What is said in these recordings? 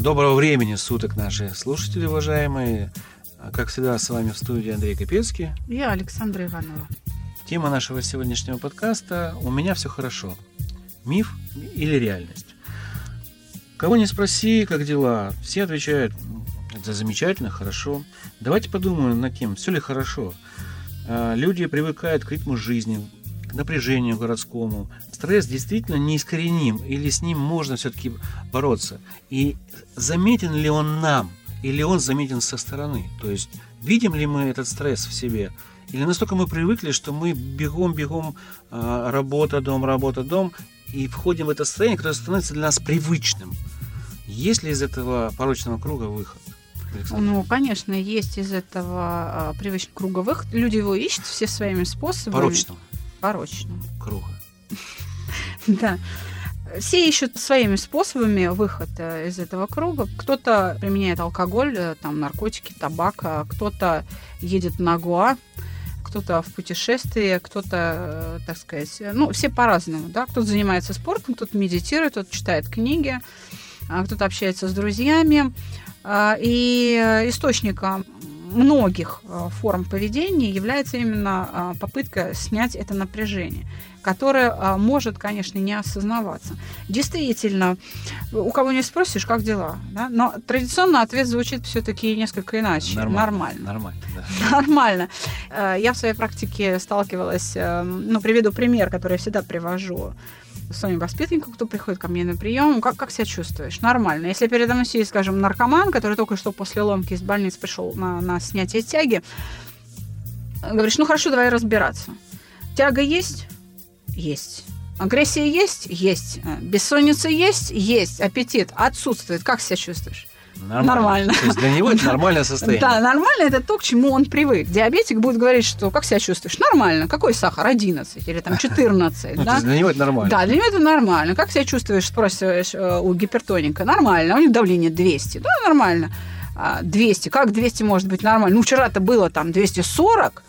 Доброго времени суток, наши слушатели, уважаемые. Как всегда, с вами в студии Андрей Капецкий. Я Александра Иванова. Тема нашего сегодняшнего подкаста «У меня все хорошо». Миф или реальность? Кого не спроси, как дела, все отвечают «Это замечательно, хорошо». Давайте подумаем над тем, все ли хорошо. А, люди привыкают к ритму жизни, к напряжению городскому. Стресс действительно неискореним, или с ним можно все-таки бороться. И заметен ли он нам, или он заметен со стороны? То есть видим ли мы этот стресс в себе? Или настолько мы привыкли, что мы бегом-бегом а, работа, дом, работа, дом, и входим в это состояние, которое становится для нас привычным. Есть ли из этого порочного круга выход? Александр? Ну, конечно, есть из этого а, привычного круга выход. Люди его ищут все своими способами. Порочного порочного круга. Да. Все ищут своими способами выход из этого круга. Кто-то применяет алкоголь, э, там, наркотики, табак, а кто-то едет на Гуа, кто-то в путешествие, кто-то, э, так сказать, ну, все по-разному, да, кто-то занимается спортом, кто-то медитирует, кто-то читает книги, а кто-то общается с друзьями. А, и источником многих э, форм поведения является именно а, попытка снять это напряжение, которое а, может, конечно, не осознаваться. Действительно, у кого не спросишь, как дела, да? но традиционно ответ звучит все-таки несколько иначе. Нормально. Нормально. Да. Нормально. Э, я в своей практике сталкивалась, э, ну, приведу пример, который я всегда привожу своим воспитанникам, кто приходит ко мне на прием, как, как себя чувствуешь? Нормально. Если передо мной сидит, скажем, наркоман, который только что после ломки из больницы пришел на, на снятие тяги, говоришь, ну хорошо, давай разбираться. Тяга есть? Есть. Агрессия есть? Есть. Бессонница есть? Есть. Аппетит отсутствует. Как себя чувствуешь? Нормально. нормально. То есть для него это нормальное состояние. Да, нормально это то, к чему он привык. Диабетик будет говорить, что как себя чувствуешь? Нормально. Какой сахар? 11 или там 14. Ну, да? Для него это нормально. Да, для него это нормально. Как себя чувствуешь, спросишь э, у гипертоника? Нормально. У него давление 200. Да, нормально. 200. А, как 200 может быть нормально? Ну, вчера-то было там 240,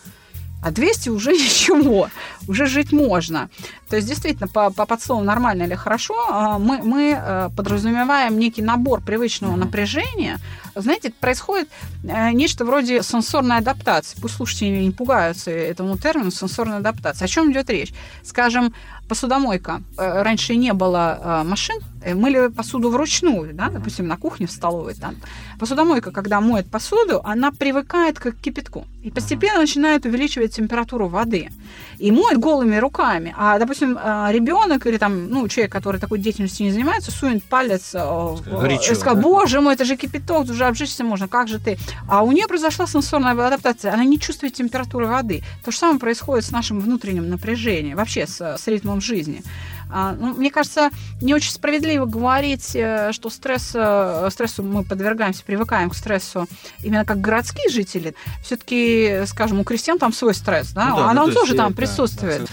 а 200 уже ничего, уже жить можно. То есть, действительно, по, по подслову нормально или хорошо, а, мы, мы э, подразумеваем некий набор привычного напряжения. Знаете, происходит э, нечто вроде сенсорной адаптации. Пусть слушатели не пугаются этому термину сенсорная адаптация. О чем идет речь? Скажем, посудомойка. Э, раньше не было машин, мыли посуду вручную, да, допустим, на кухне, в столовой. Там. Посудомойка, когда моет посуду, она привыкает к кипятку и постепенно начинает увеличивать температуру воды. И моет голыми руками. А, допустим, ребенок или там, ну, человек, который такой деятельностью не занимается, сунет палец э, Горячо, и сказал, да? боже мой, это же кипяток, уже обжечься можно, как же ты? А у нее произошла сенсорная адаптация, она не чувствует температуры воды. То же самое происходит с нашим внутренним напряжением, вообще с, с ритмом жизни. А, ну, мне кажется, не очень справедливо говорить, э, что стресс, э, стрессу мы подвергаемся, привыкаем к стрессу именно как городские жители. Все-таки, скажем, у крестьян там свой стресс, да, ну, да она ну, тоже там присутствует. Да,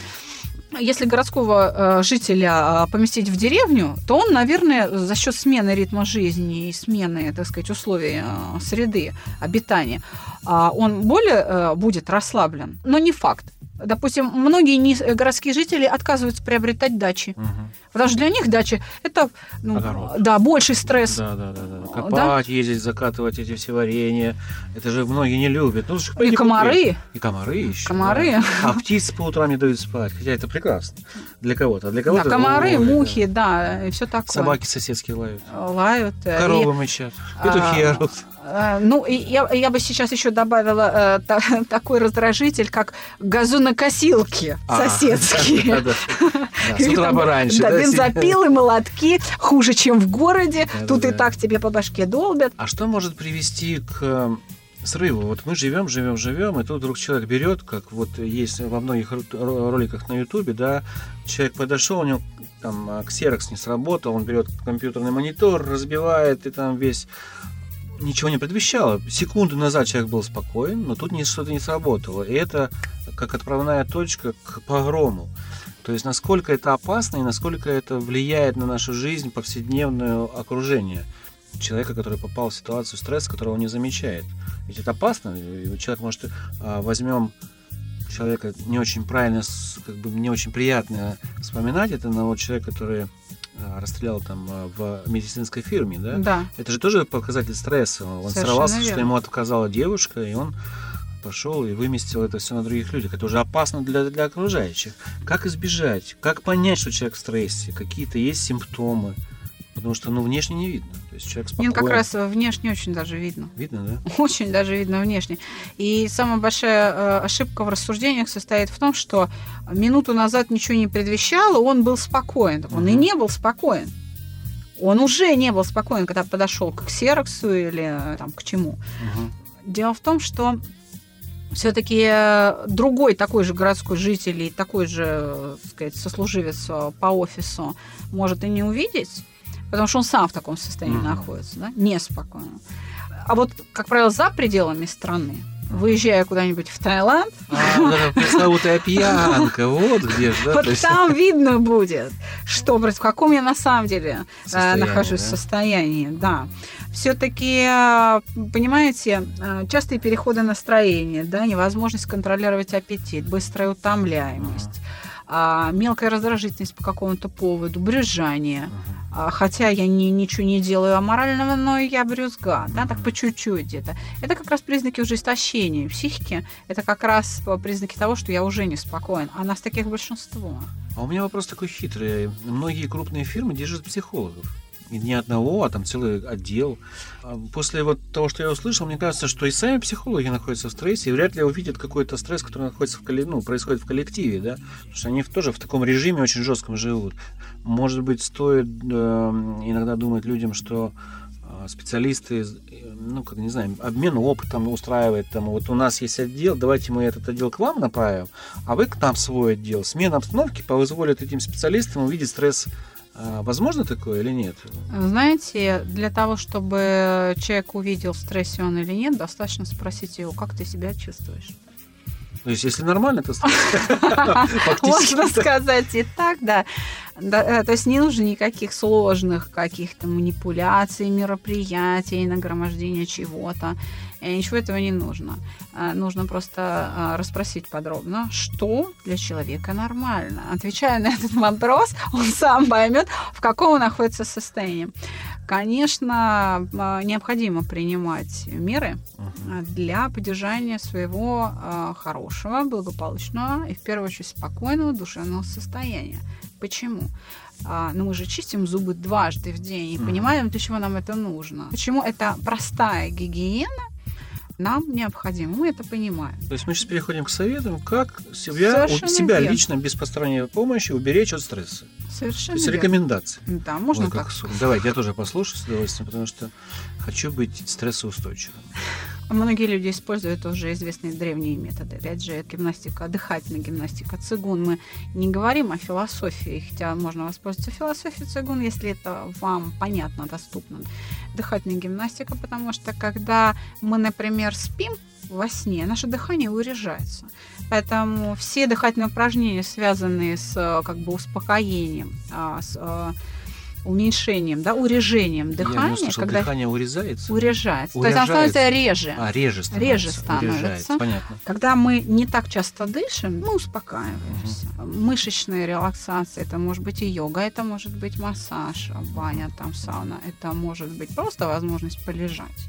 если городского э, жителя э, поместить в деревню, то он, наверное, за счет смены ритма жизни и смены, так сказать, условий среды обитания, а, он более будет расслаблен. Но не факт. Допустим, многие не, городские жители отказываются приобретать дачи. Угу. Потому что для них дача это ну, да, больший стресс. Да, да, да, да. Копать, да? ездить, закатывать эти все варенья. Это же многие не любят. Ну, и комары. Купить. И комары еще. Комары. Да. А птицы по утрам не дают спать. Хотя это прекрасно. Для кого-то. А для кого-то. Да, комары, ой, мухи, да, и все такое. Собаки соседские лают. Лают. Коровы и... мычат. Петухи а, орут. А, ну, я, я бы сейчас еще добавила э, та, такой раздражитель, как газонокосилки а, соседские. С утра пораньше. Да, бензопилы, молотки, хуже, чем в городе. Тут и так тебе по башке долбят. А что может привести к э, срыву. Вот мы живем, живем, живем, и тут вдруг человек берет, как вот есть во многих роликах на Ютубе, да, человек подошел, у него там э, ксерокс не сработал, он берет компьютерный монитор, разбивает, и там весь ничего не предвещало. Секунду назад человек был спокоен, но тут что-то не сработало. И это как отправная точка к погрому. То есть насколько это опасно и насколько это влияет на нашу жизнь, повседневное окружение человека, который попал в ситуацию стресса, которого он не замечает. Ведь это опасно. Человек может а, возьмем человека не очень правильно, как бы не очень приятно вспоминать это, но вот человек, который расстрелял там а, в медицинской фирме, да? Да. Это же тоже показатель стресса. Он Совершенно сорвался, верно. что ему отказала девушка, и он пошел и выместил это все на других людях. Это уже опасно для, для окружающих. Как избежать? Как понять, что человек в стрессе? Какие-то есть симптомы? Потому что, ну, внешне не видно. То есть человек спокоен. Нет, как раз внешне очень даже видно. Видно, да? Очень даже видно внешне. И самая большая э, ошибка в рассуждениях состоит в том, что минуту назад ничего не предвещало, он был спокоен. Он и Мгм. не был спокоен. Он уже не был спокоен, когда подошел к ксероксу или э, там, к чему. Мгм. Дело в том, что все-таки другой такой же городской житель и такой же, э, так сказать, сослуживец э, по офису может и не увидеть, потому что он сам в таком состоянии Мгм. находится, да, неспокойно. А вот, как правило, за пределами страны, выезжая куда-нибудь в Таиланд, А, пресловутая пьянка, вот где же, да? вот есть там видно будет, что в каком я на самом деле э, нахожусь да? состоянии, да. Все-таки, понимаете, э, частые переходы настроения, да, невозможность контролировать аппетит, быстрая утомляемость, а, мелкая раздражительность по какому-то поводу, брюзжание. А, Хотя я не, ничего не делаю аморального, но я брюзга, да, так по чуть-чуть где-то. Это как раз признаки уже истощения психики. Это как раз э, признаки того, что я уже неспокоен. А нас таких большинство. А у меня вопрос такой хитрый. Многие крупные фирмы держат психологов. И не одного, а там целый отдел. А После вот того, что я услышал, мне кажется, что и сами психологи находятся в стрессе, и вряд ли увидят какой-то стресс, который находится в ну, происходит в коллективе, да, потому что они тоже в таком режиме очень жестком живут. Может быть, стоит э, иногда думать людям, что э, специалисты, э, ну, как не знаю, обмен опытом устраивает, там, вот у нас есть отдел, давайте мы этот отдел к вам направим, а вы к нам свой отдел. Смена обстановки позволит этим специалистам увидеть стресс. А, Возможно такое или нет? Знаете, для того, чтобы человек увидел, в стрессе он или нет, достаточно спросить его, как ты себя чувствуешь. То есть, если нормально, то Можно сказать и так, да. Да, э, То есть не нужно никаких сложных каких-то манипуляций, мероприятий, нагромождения чего-то. Э, Ничего этого не нужно. Э, Нужно просто э, расспросить подробно, что для человека нормально. Отвечая на этот вопрос, он сам поймет, в каком он находится состоянии. Конечно, э, необходимо принимать меры, для поддержания своего хорошего, благополучного и в первую очередь спокойного душевного состояния. Почему? А, ну, мы же чистим зубы дважды в день и Мгм. понимаем, для чего нам это нужно. Почему это простая гигиена нам необходима. Мы это понимаем. То есть мы сейчас переходим к советам, как себя, у- себя верно. лично без посторонней помощи уберечь от стресса. То Совершенно есть верно. рекомендации. Да, можно Ой, как так. су- Давайте, я тоже послушаю с удовольствием, потому что хочу быть стрессоустойчивым. Многие люди используют уже известные древние методы. Опять же, гимнастика, дыхательная гимнастика, цигун. Мы не говорим о философии, хотя можно воспользоваться философией цигун, если это вам понятно, доступно. Дыхательная гимнастика, потому что когда мы, например, спим во сне, наше дыхание урежается. Поэтому все дыхательные упражнения, связанные с э, как бы успокоением, а, с э, уменьшением, да, урежением я дыхания, услышал, когда дыхание урезается. урежается. То есть оно Урежается. становится реже. А, реже становится. Реже становится. урежается, Понятно. Когда мы не так часто дышим, мы успокаиваемся. Мышечная релаксация, это может быть и йога, это может быть массаж, баня, там сауна, это может быть просто возможность полежать.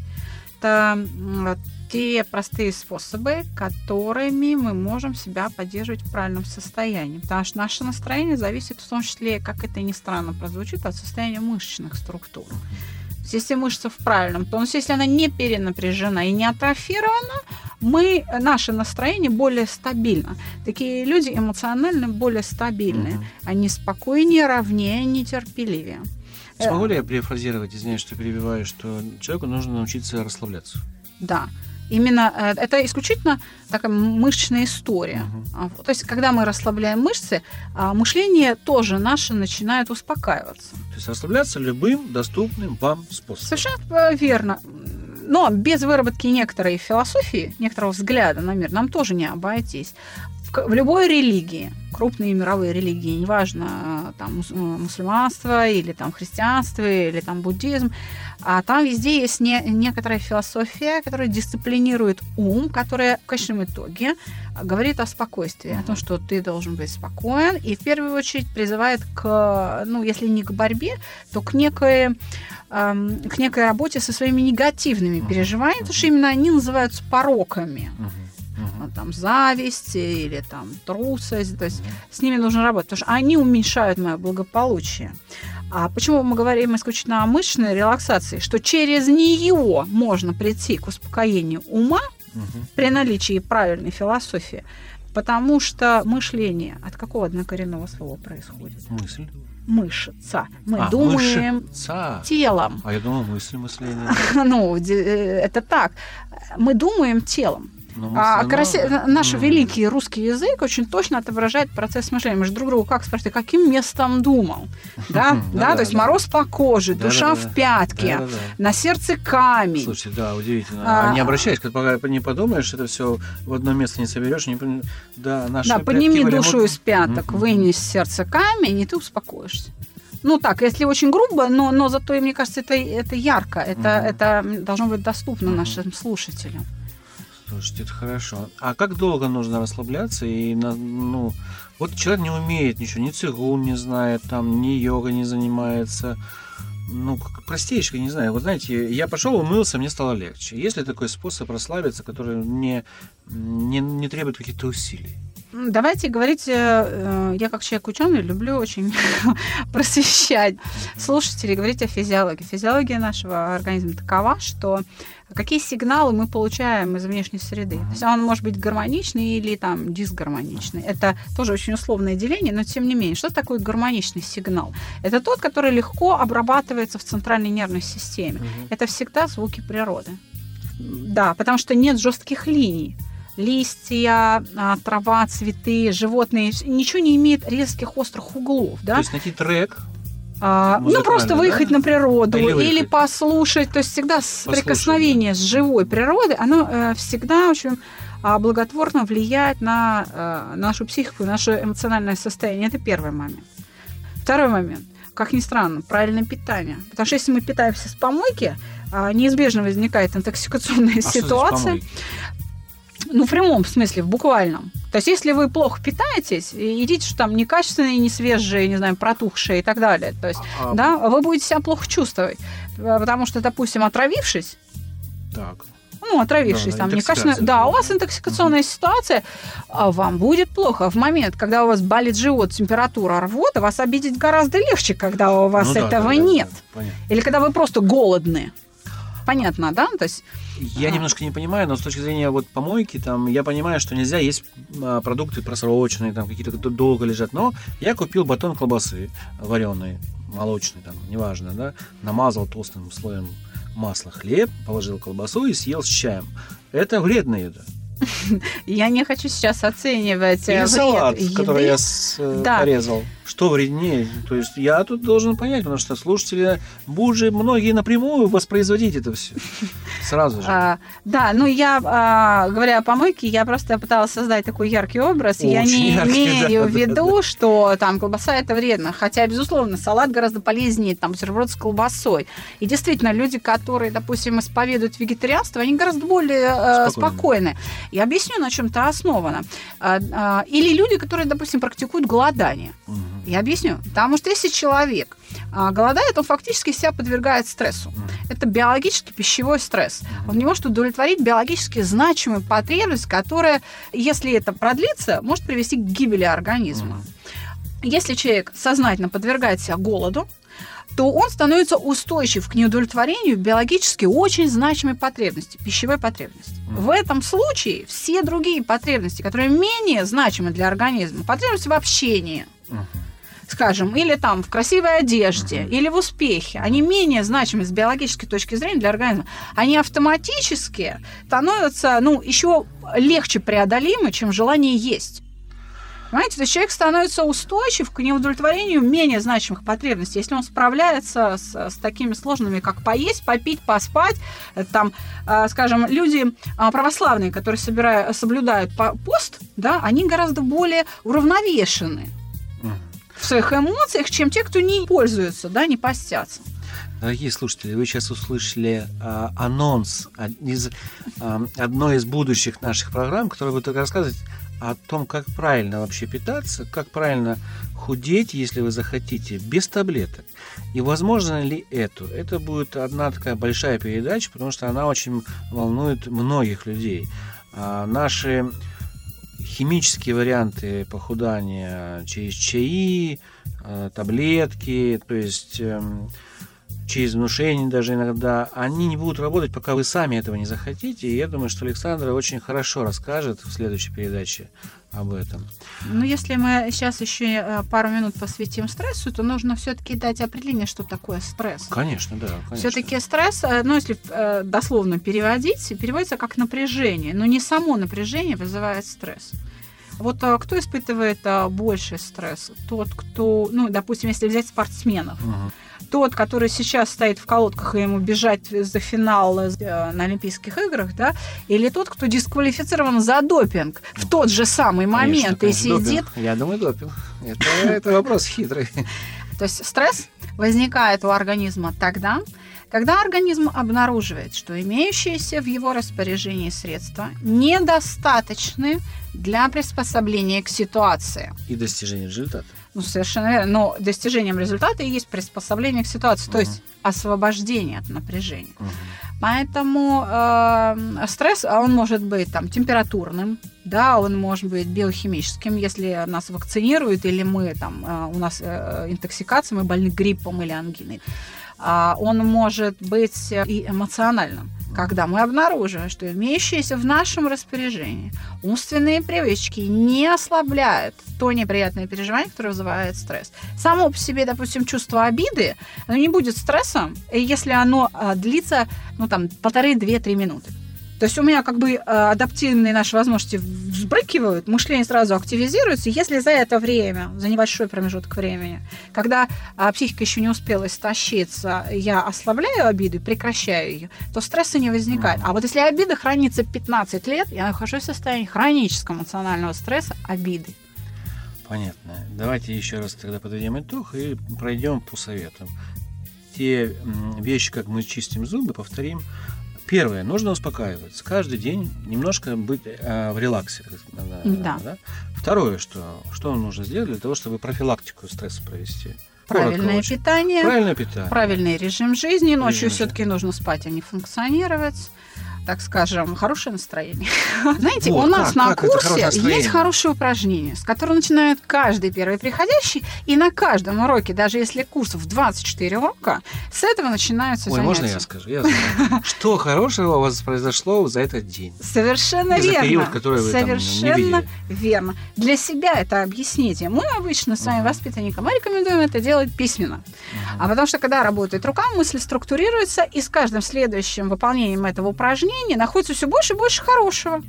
Это те простые способы, которыми мы можем себя поддерживать в правильном состоянии. Потому что наше настроение зависит в том числе, как это ни странно прозвучит, от состояния мышечных структур. Если мышца в правильном тонусе, если она не перенапряжена и не атрофирована, мы, наше настроение более стабильно. Такие люди эмоционально более стабильные. Мгм. Они спокойнее, ровнее, нетерпеливее. Смогу ли я перефразировать, извиняюсь, что перебиваю, что человеку нужно научиться расслабляться? Да. Именно э, это исключительно такая мышечная история. А, вот. То есть, когда мы расслабляем мышцы, а, мышление тоже наше начинает успокаиваться. То есть расслабляться любым доступным вам способом. Совершенно верно. Но без выработки некоторой философии, некоторого взгляда на мир нам тоже не обойтись. В любой религии, крупные мировые религии, неважно, там мус- мусульманство, или там христианство, или там буддизм. А там везде есть не, некоторая философия, которая дисциплинирует ум, которая в конечном итоге говорит о спокойствии, о том, что ты должен быть спокоен, и в первую очередь призывает к, ну, если не к борьбе, то к некой эм, к некой работе со своими негативными переживаниями, потому что именно они называются пороками. Вот Там зависть или там трусость, то есть с ними нужно работать, потому что они уменьшают мое благополучие. А почему мы говорим исключительно о мышечной релаксации? Что через нее можно прийти к успокоению ума при наличии правильной философии, потому что мышление от какого однокоренного слова происходит? Мысль. Мышца. Мы А, думаем мышца. телом. А я думал, мысль, мышление. Ну, э, это так. Мы думаем телом. Ну, А ну, Наш м. великий русский язык очень точно отображает процесс мышления. Мы же друг другу как спрашиваем, каким местом думал? Да, Да, да, то есть мороз по коже, душа в пятке, на сердце камень. Слушайте, да, удивительно. А, А, не обращаясь, пока не подумаешь, это все в одно место не соберешь. Да, подними душу из пяток, из сердца камень, и ты успокоишься. Ну так, если очень грубо, но, но зато, мне кажется, это, это ярко, это, Мгм. это должно быть доступно Мгм. нашим слушателям. Слушайте, это хорошо. А как долго нужно расслабляться? И, ну, вот человек не умеет ничего, ни цигун не знает, там, ни йога не занимается. Ну, как простейшее, не знаю. Вот знаете, я пошел, умылся, мне стало легче. Есть ли такой способ расслабиться, который не, не, не требует каких-то усилий? Давайте говорить, э, э, я как человек ученый люблю очень просвещать слушателей, говорить о физиологии. Физиология нашего организма такова, что какие сигналы мы получаем из внешней среды. То есть он может быть гармоничный или там дисгармоничный. Это тоже очень условное деление, но тем не менее. Что такое гармоничный сигнал? Это тот, который легко обрабатывается в центральной нервной системе. Это всегда звуки природы. Да, потому что нет жестких линий. Листья, а, трава, цветы, животные, ничего не имеет резких острых углов, да? То есть найти трек, А, ну, просто да? выехать на природу Или или, послушать. То есть всегда соприкосновение с живой природой, оно э, всегда очень а, благотворно влияет на э, нашу психику, наше эмоциональное состояние. Это первый момент. Второй момент. Как ни странно, правильное питание. Потому что если мы питаемся с помойки, а, неизбежно возникает интоксикационная А ситуация. Ну, в прямом смысле, в буквальном. То есть, если вы плохо питаетесь, едите что там некачественные, не свежие, не знаю, протухшие и так далее, то есть, А, да, вы будете себя плохо чувствовать. Э, Потому что, допустим, отравившись, Так. ну, отравившись, Да, там, некачественно... Да, у вас да. интоксикационная ситуация, а вам будет плохо. В момент, когда у вас болит живот, температура, рвота, вас обидеть гораздо легче, когда у вас Ну да, этого да, да, нет. да, понятно. Или когда вы просто голодны. Понятно, да? То есть, Я А. немножко не понимаю, но с точки зрения вот помойки, там, я понимаю, что нельзя есть а, продукты просроченные, там, какие-то долго лежат, но я купил батон колбасы вареный, молочный, там, неважно, да, намазал толстым слоем масла хлеб, положил колбасу и съел с чаем. Это вредная еда. я не хочу сейчас оценивать э, Или вред салат, который я э, порезал. Что вреднее? То есть я тут должен понять, потому что слушатели будут же многие напрямую воспроизводить это все. Сразу же. А, да, ну я, а, говоря о помойке, я просто пыталась создать такой яркий образ. и я Очень не яркий, имею да, в да, виду, что там колбаса это вредно. Хотя, безусловно, салат гораздо полезнее, там, бутерброд с колбасой. И действительно, люди, которые, допустим, исповедуют вегетарианство, они гораздо более э, Спокойно. спокойны. Я объясню, на чем это основано. А, а, или люди, которые, допустим, практикуют голодание. Мгм. Я объясню. Потому что если человек а, голодает, он фактически себя подвергает стрессу. Это биологический пищевой стресс. Он не может удовлетворить биологически значимую потребность, которая, если это продлится, может привести к гибели организма. Если человек сознательно подвергает себя голоду, то он становится устойчив к неудовлетворению биологически очень значимой потребности, пищевой потребности. Мгм. В этом случае все другие потребности, которые менее значимы для организма, потребности в общении, Мгм. Скажем, или там в красивой одежде, Мгм. или в успехе, они менее значимы с биологической точки зрения для организма, они автоматически становятся, ну, еще легче преодолимы, чем желание есть. Понимаете, то есть человек становится устойчив к неудовлетворению менее значимых потребностей, если он справляется с, с такими сложными, как поесть, попить, поспать. Э, Там, э, скажем, люди а, православные, которые собирают, соблюдают по- пост, да, они гораздо более уравновешены. В своих эмоциях, чем те, кто не пользуются, да, не постятся. Дорогие слушатели, вы сейчас услышали а, анонс из, а, одной из будущих наших программ, которая будет рассказывать о том, как правильно вообще питаться, как правильно худеть, если вы захотите, без таблеток. И возможно ли это? Это будет одна такая большая передача, потому что она очень волнует многих людей. А наши химические варианты похудания через чаи, а, таблетки, то есть эм, через внушение даже иногда, они не будут работать, пока вы сами этого не захотите. И я думаю, что Александра очень хорошо расскажет в следующей передаче об этом. Ну, если мы сейчас еще э, пару минут посвятим стрессу, то нужно все-таки дать определение, что такое стресс. Конечно, да. Все-таки стресс, э, ну, если э, дословно переводить, переводится как напряжение, но не само напряжение вызывает стресс. Вот кто испытывает больше стресс? Тот, кто, ну, допустим, если взять спортсменов. Угу тот, который сейчас стоит в колодках и ему бежать за финал э, на Олимпийских играх, да, или тот, кто дисквалифицирован за допинг в тот же самый момент конечно, и сидит. Допинг. Я думаю, допинг. Это, это вопрос хитрый. То есть стресс возникает у организма тогда, когда организм обнаруживает, что имеющиеся в его распоряжении средства недостаточны для приспособления к ситуации. И достижения результата. Ну, совершенно верно. Но достижением результата и есть приспособление к ситуации, uh-huh. то есть освобождение от напряжения. Uh-huh. Поэтому э, стресс, а он может быть там температурным, да, он может быть биохимическим, если нас вакцинируют или мы там э, у нас э, интоксикация, мы больны гриппом или ангиной. Э, он может быть и эмоциональным когда мы обнаруживаем, что имеющиеся в нашем распоряжении умственные привычки не ослабляют то неприятное переживание, которое вызывает стресс. Само по себе, допустим, чувство обиды, оно не будет стрессом, если оно а, длится, ну, там, полторы-две-три минуты. То есть у меня как бы э, адаптивные наши возможности взбрыкивают, мышление сразу активизируется. Если за это время, за небольшой промежуток времени, когда а, психика еще не успела истощиться, я ослабляю обиду, прекращаю ее, то стресса не возникает. А вот если обида хранится 15 лет, я нахожусь в состоянии хронического эмоционального стресса обиды. Понятно. Давайте еще раз тогда подведем итог и пройдем по советам. Те вещи, как мы чистим зубы, повторим Первое, нужно успокаиваться. Каждый день немножко быть э, в релаксе. Да. да. Второе, что, что нужно сделать для того, чтобы профилактику стресса провести. Правильное питание. Правильное питание. Правильный режим жизни. Ночью все-таки нужно спать, а не функционировать так скажем, хорошее настроение. Знаете, вот, у нас как, на как курсе есть хорошее упражнение, с которого начинает каждый первый приходящий, и на каждом уроке, даже если курс в 24 урока, с этого начинаются Ой, занятия. можно я скажу? Я знаю. Что хорошего у вас произошло за этот день? Совершенно И верно. период, который вы Совершенно верно. Для себя это объясните. Мы обычно с вами, воспитанникам, мы рекомендуем это делать письменно. А потому что, когда работает рука, мысль структурируется, и с каждым следующим выполнением этого упражнения мнений находится все больше и больше хорошего.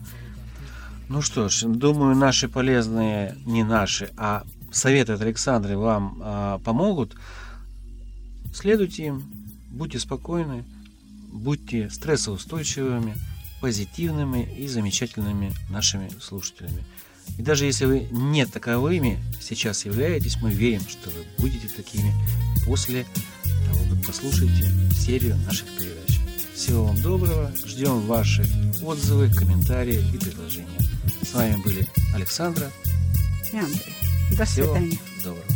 Ну что ж, думаю, наши полезные, не наши, а советы от Александры вам а, помогут. Следуйте им, будьте спокойны, будьте стрессоустойчивыми, позитивными и замечательными нашими слушателями. И даже если вы не таковыми сейчас являетесь, мы верим, что вы будете такими после того, как послушаете серию наших передач. Всего вам доброго. Ждем ваши отзывы, комментарии и предложения. С вами были Александра и Андрей. До свидания. Всего доброго.